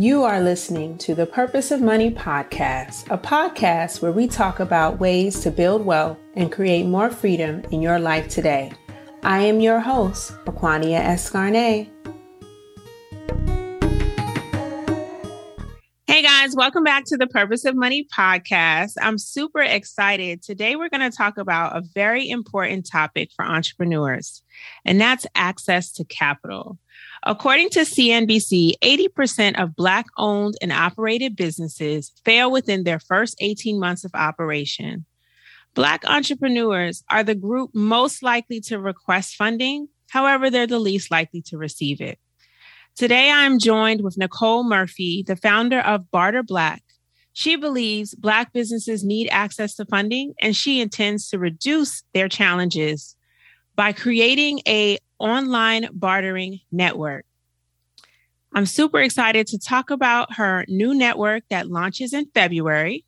You are listening to the Purpose of Money podcast, a podcast where we talk about ways to build wealth and create more freedom in your life today. I am your host, Aquania Escarnet. Welcome back to the Purpose of Money podcast. I'm super excited. Today, we're going to talk about a very important topic for entrepreneurs, and that's access to capital. According to CNBC, 80% of Black owned and operated businesses fail within their first 18 months of operation. Black entrepreneurs are the group most likely to request funding. However, they're the least likely to receive it. Today, I'm joined with Nicole Murphy, the founder of Barter Black. She believes Black businesses need access to funding, and she intends to reduce their challenges by creating a online bartering network. I'm super excited to talk about her new network that launches in February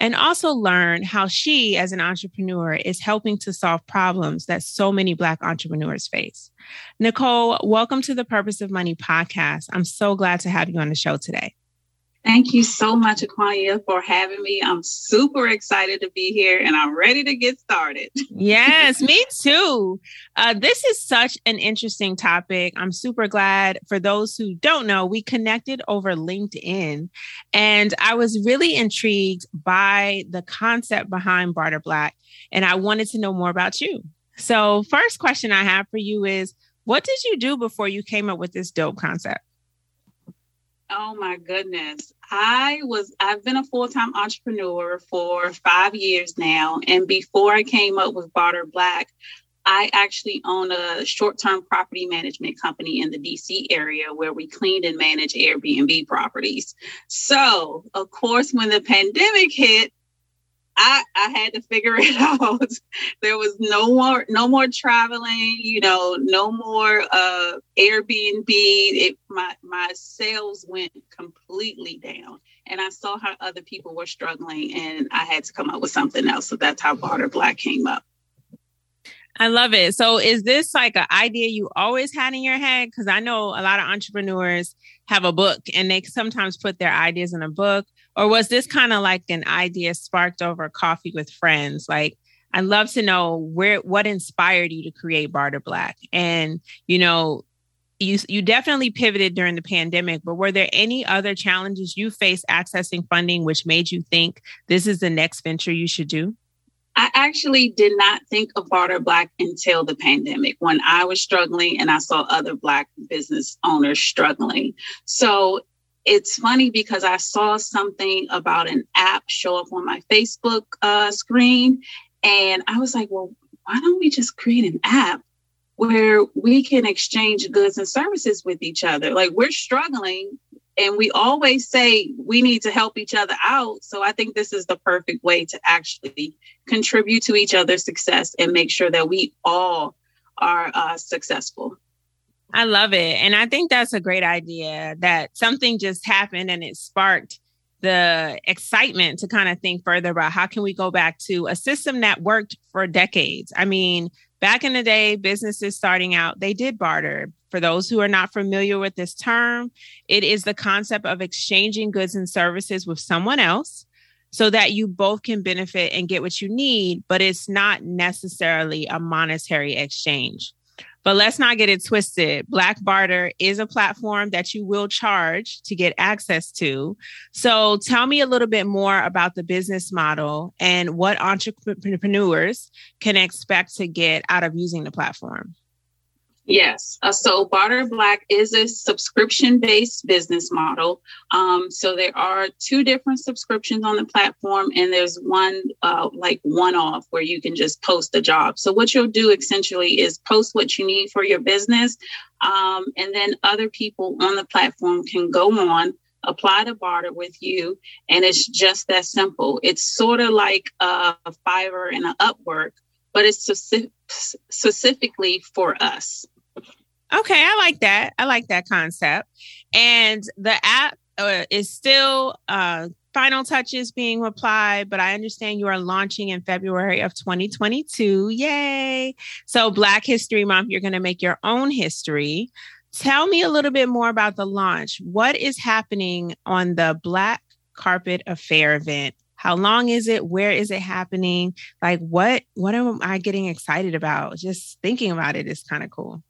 and also learn how she, as an entrepreneur, is helping to solve problems that so many Black entrepreneurs face. Nicole, welcome to the Purpose of Money podcast. I'm so glad to have you on the show today. Thank you so much, Aquania, for having me. I'm super excited to be here and I'm ready to get started. yes, me too. Uh, this is such an interesting topic. I'm super glad. For those who don't know, we connected over LinkedIn and I was really intrigued by the concept behind Barter Black and I wanted to know more about you. So, first question I have for you is what did you do before you came up with this dope concept? Oh my goodness. I was I've been a full-time entrepreneur for 5 years now and before I came up with Barter Black, I actually own a short-term property management company in the DC area where we cleaned and manage Airbnb properties. So, of course, when the pandemic hit, I, I had to figure it out. there was no more no more traveling, you know, no more uh, Airbnb. It, my my sales went completely down, and I saw how other people were struggling, and I had to come up with something else. So that's how Barter Black came up. I love it. So is this like an idea you always had in your head? Because I know a lot of entrepreneurs have a book and they sometimes put their ideas in a book or was this kind of like an idea sparked over coffee with friends? Like i'd love to know where what inspired you to create barter black? And you know you you definitely pivoted during the pandemic but were there any other challenges you faced accessing funding which made you think this is the next venture you should do? I actually did not think of Barter Black until the pandemic when I was struggling and I saw other Black business owners struggling. So it's funny because I saw something about an app show up on my Facebook uh, screen, and I was like, well, why don't we just create an app where we can exchange goods and services with each other? Like, we're struggling, and we always say we need to help each other out. So I think this is the perfect way to actually contribute to each other's success and make sure that we all are uh, successful. I love it. And I think that's a great idea that something just happened and it sparked the excitement to kind of think further about how can we go back to a system that worked for decades. I mean, back in the day, businesses starting out, they did barter. For those who are not familiar with this term, it is the concept of exchanging goods and services with someone else so that you both can benefit and get what you need, but it's not necessarily a monetary exchange. But let's not get it twisted. Black Barter is a platform that you will charge to get access to. So tell me a little bit more about the business model and what entrepreneurs can expect to get out of using the platform. Yes. Uh, so Barter Black is a subscription based business model. Um, so there are two different subscriptions on the platform, and there's one uh, like one off where you can just post a job. So what you'll do essentially is post what you need for your business, um, and then other people on the platform can go on. Apply to barter with you, and it's just that simple. It's sort of like a Fiverr and an Upwork, but it's specific, specifically for us. Okay, I like that. I like that concept. And the app uh, is still uh, final touches being applied, but I understand you are launching in February of 2022. Yay! So, Black History Month, you're going to make your own history. Tell me a little bit more about the launch. What is happening on the Black Carpet Affair event? How long is it? Where is it happening? Like what what am I getting excited about? Just thinking about it is kind of cool.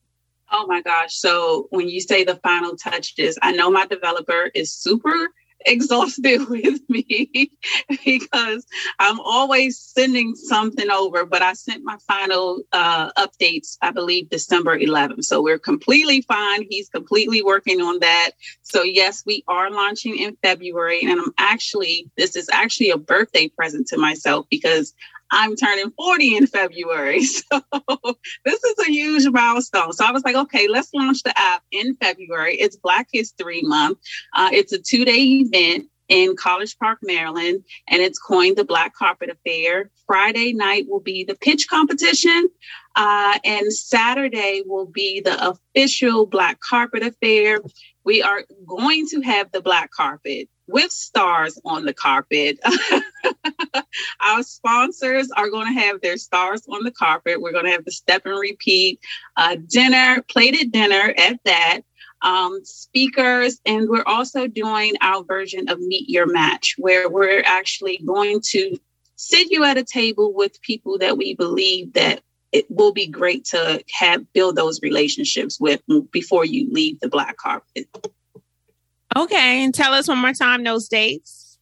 Oh my gosh. So when you say the final touches, I know my developer is super exhausted with me because I'm always sending something over, but I sent my final uh, updates, I believe, December 11th. So we're completely fine. He's completely working on that. So, yes, we are launching in February. And I'm actually, this is actually a birthday present to myself because I'm turning 40 in February. So this is a huge milestone. So I was like, okay, let's launch the app in February. It's Black History Month. Uh, it's a two day event in College Park, Maryland, and it's coined the Black Carpet Affair. Friday night will be the pitch competition, uh, and Saturday will be the official Black Carpet Affair. We are going to have the black carpet with stars on the carpet. Our sponsors are going to have their stars on the carpet. We're going to have the step and repeat uh, dinner, plated dinner at that. Um, speakers, and we're also doing our version of Meet Your Match, where we're actually going to sit you at a table with people that we believe that it will be great to have build those relationships with before you leave the black carpet. Okay, and tell us one more time those dates.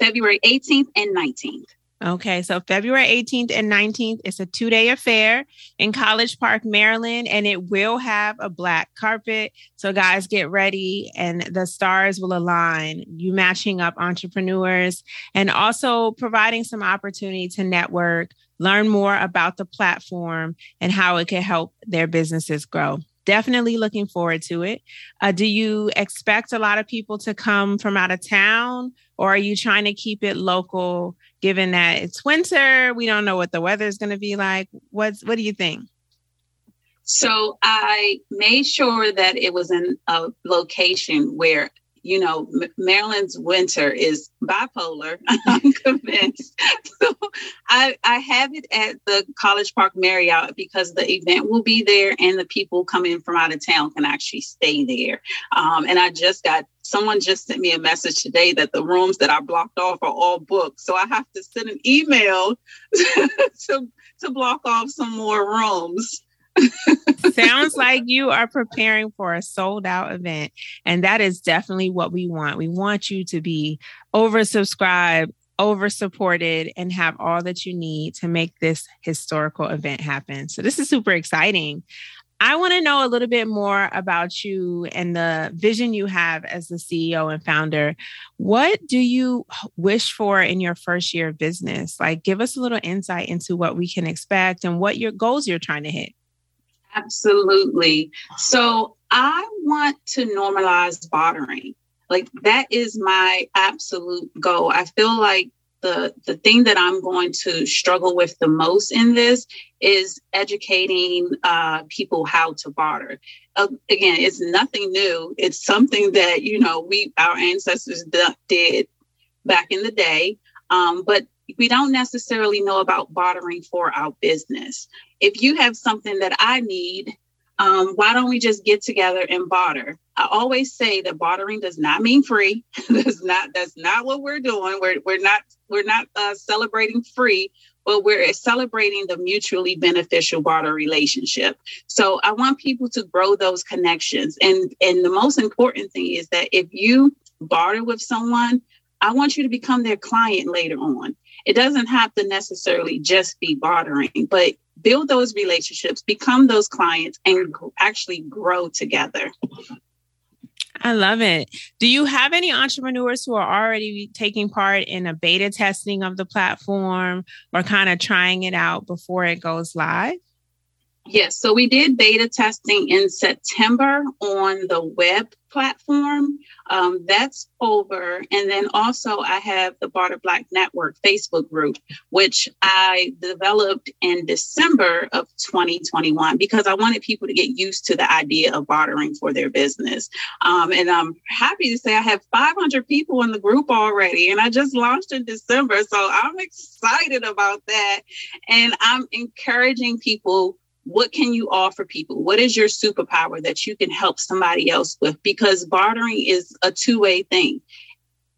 February 18th and 19th. Okay, so February 18th and 19th is a two day affair in College Park, Maryland, and it will have a black carpet. So, guys, get ready, and the stars will align. You matching up entrepreneurs and also providing some opportunity to network, learn more about the platform and how it can help their businesses grow definitely looking forward to it. Uh, do you expect a lot of people to come from out of town, or are you trying to keep it local? Given that it's winter, we don't know what the weather is going to be like. What's what do you think? So I made sure that it was in a location where you know, Maryland's winter is bipolar. I'm convinced. So I, I have it at the College Park Marriott because the event will be there and the people coming from out of town can actually stay there. Um, and I just got someone just sent me a message today that the rooms that I blocked off are all booked. So I have to send an email to to block off some more rooms. Sounds like you are preparing for a sold out event. And that is definitely what we want. We want you to be oversubscribed, over supported, and have all that you need to make this historical event happen. So, this is super exciting. I want to know a little bit more about you and the vision you have as the CEO and founder. What do you wish for in your first year of business? Like, give us a little insight into what we can expect and what your goals you're trying to hit. Absolutely. So I want to normalize bartering. Like that is my absolute goal. I feel like the the thing that I'm going to struggle with the most in this is educating uh, people how to barter. Uh, again, it's nothing new. It's something that you know we our ancestors d- did back in the day. Um, but we don't necessarily know about bartering for our business. If you have something that I need, um, why don't we just get together and barter? I always say that bartering does not mean free. that's not that's not what we're doing. We're we're not we're not uh, celebrating free, but we're celebrating the mutually beneficial barter relationship. So I want people to grow those connections, and and the most important thing is that if you barter with someone, I want you to become their client later on. It doesn't have to necessarily just be bartering, but build those relationships, become those clients, and actually grow together. I love it. Do you have any entrepreneurs who are already taking part in a beta testing of the platform or kind of trying it out before it goes live? Yes, so we did beta testing in September on the web platform. Um, that's over. And then also, I have the Barter Black Network Facebook group, which I developed in December of 2021 because I wanted people to get used to the idea of bartering for their business. Um, and I'm happy to say I have 500 people in the group already, and I just launched in December. So I'm excited about that. And I'm encouraging people what can you offer people? What is your superpower that you can help somebody else with? Because bartering is a two way thing.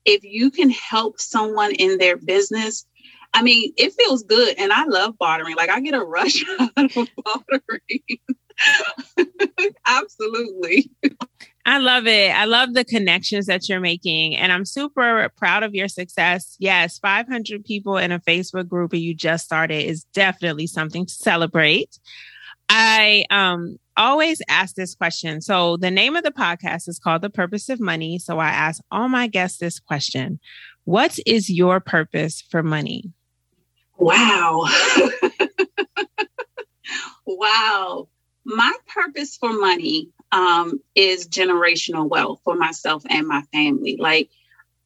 If you can help someone in their business, I mean, it feels good. And I love bartering. Like I get a rush out of bartering. Absolutely. I love it. I love the connections that you're making. And I'm super proud of your success. Yes, 500 people in a Facebook group and you just started is definitely something to celebrate. I um, always ask this question. So, the name of the podcast is called The Purpose of Money. So, I ask all my guests this question What is your purpose for money? Wow. wow. My purpose for money um, is generational wealth for myself and my family. Like,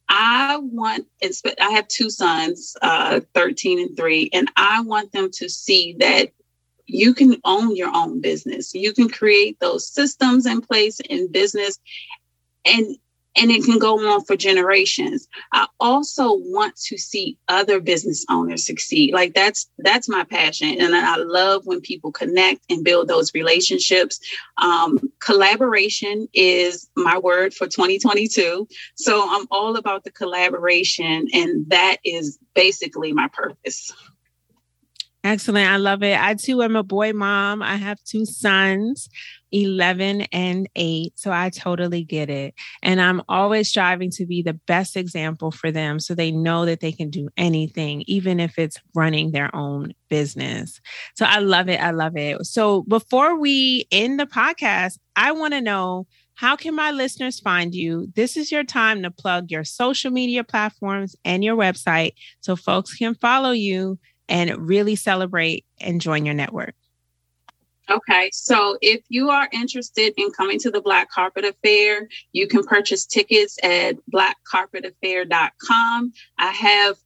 I want, I have two sons, uh, 13 and 3, and I want them to see that you can own your own business. You can create those systems in place in business and and it can go on for generations. I also want to see other business owners succeed. Like that's that's my passion, and I love when people connect and build those relationships. Um, collaboration is my word for 2022. So I'm all about the collaboration, and that is basically my purpose. Excellent. I love it. I too am a boy mom. I have two sons, 11 and 8. So I totally get it. And I'm always striving to be the best example for them so they know that they can do anything, even if it's running their own business. So I love it. I love it. So before we end the podcast, I want to know how can my listeners find you? This is your time to plug your social media platforms and your website so folks can follow you and really celebrate and join your network. Okay, so if you are interested in coming to the Black Carpet Affair, you can purchase tickets at blackcarpetaffair.com. I have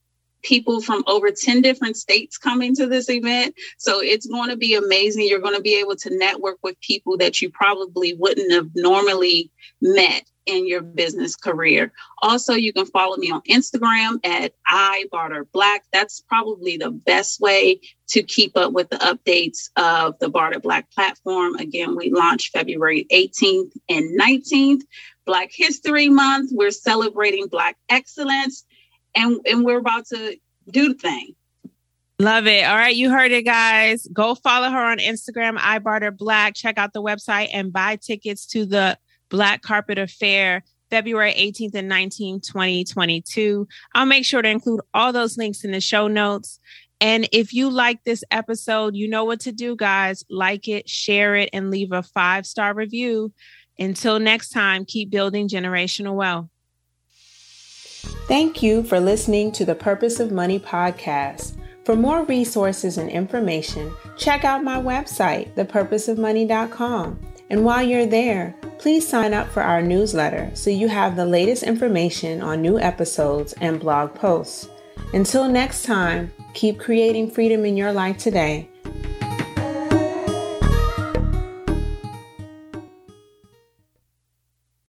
people from over 10 different states coming to this event. So it's going to be amazing. You're going to be able to network with people that you probably wouldn't have normally met in your business career. Also, you can follow me on Instagram at iBarterBlack. That's probably the best way to keep up with the updates of the Barter Black platform. Again, we launched February 18th and 19th. Black History Month. We're celebrating Black excellence and, and we're about to do the thing. Love it. All right, you heard it, guys. Go follow her on Instagram, iBarterBlack. Check out the website and buy tickets to the Black Carpet Affair, February 18th and 19th, 2022. I'll make sure to include all those links in the show notes. And if you like this episode, you know what to do, guys. Like it, share it, and leave a five star review. Until next time, keep building generational wealth. Thank you for listening to the Purpose of Money podcast. For more resources and information, check out my website, thepurposeofmoney.com. And while you're there, please sign up for our newsletter so you have the latest information on new episodes and blog posts. Until next time, keep creating freedom in your life today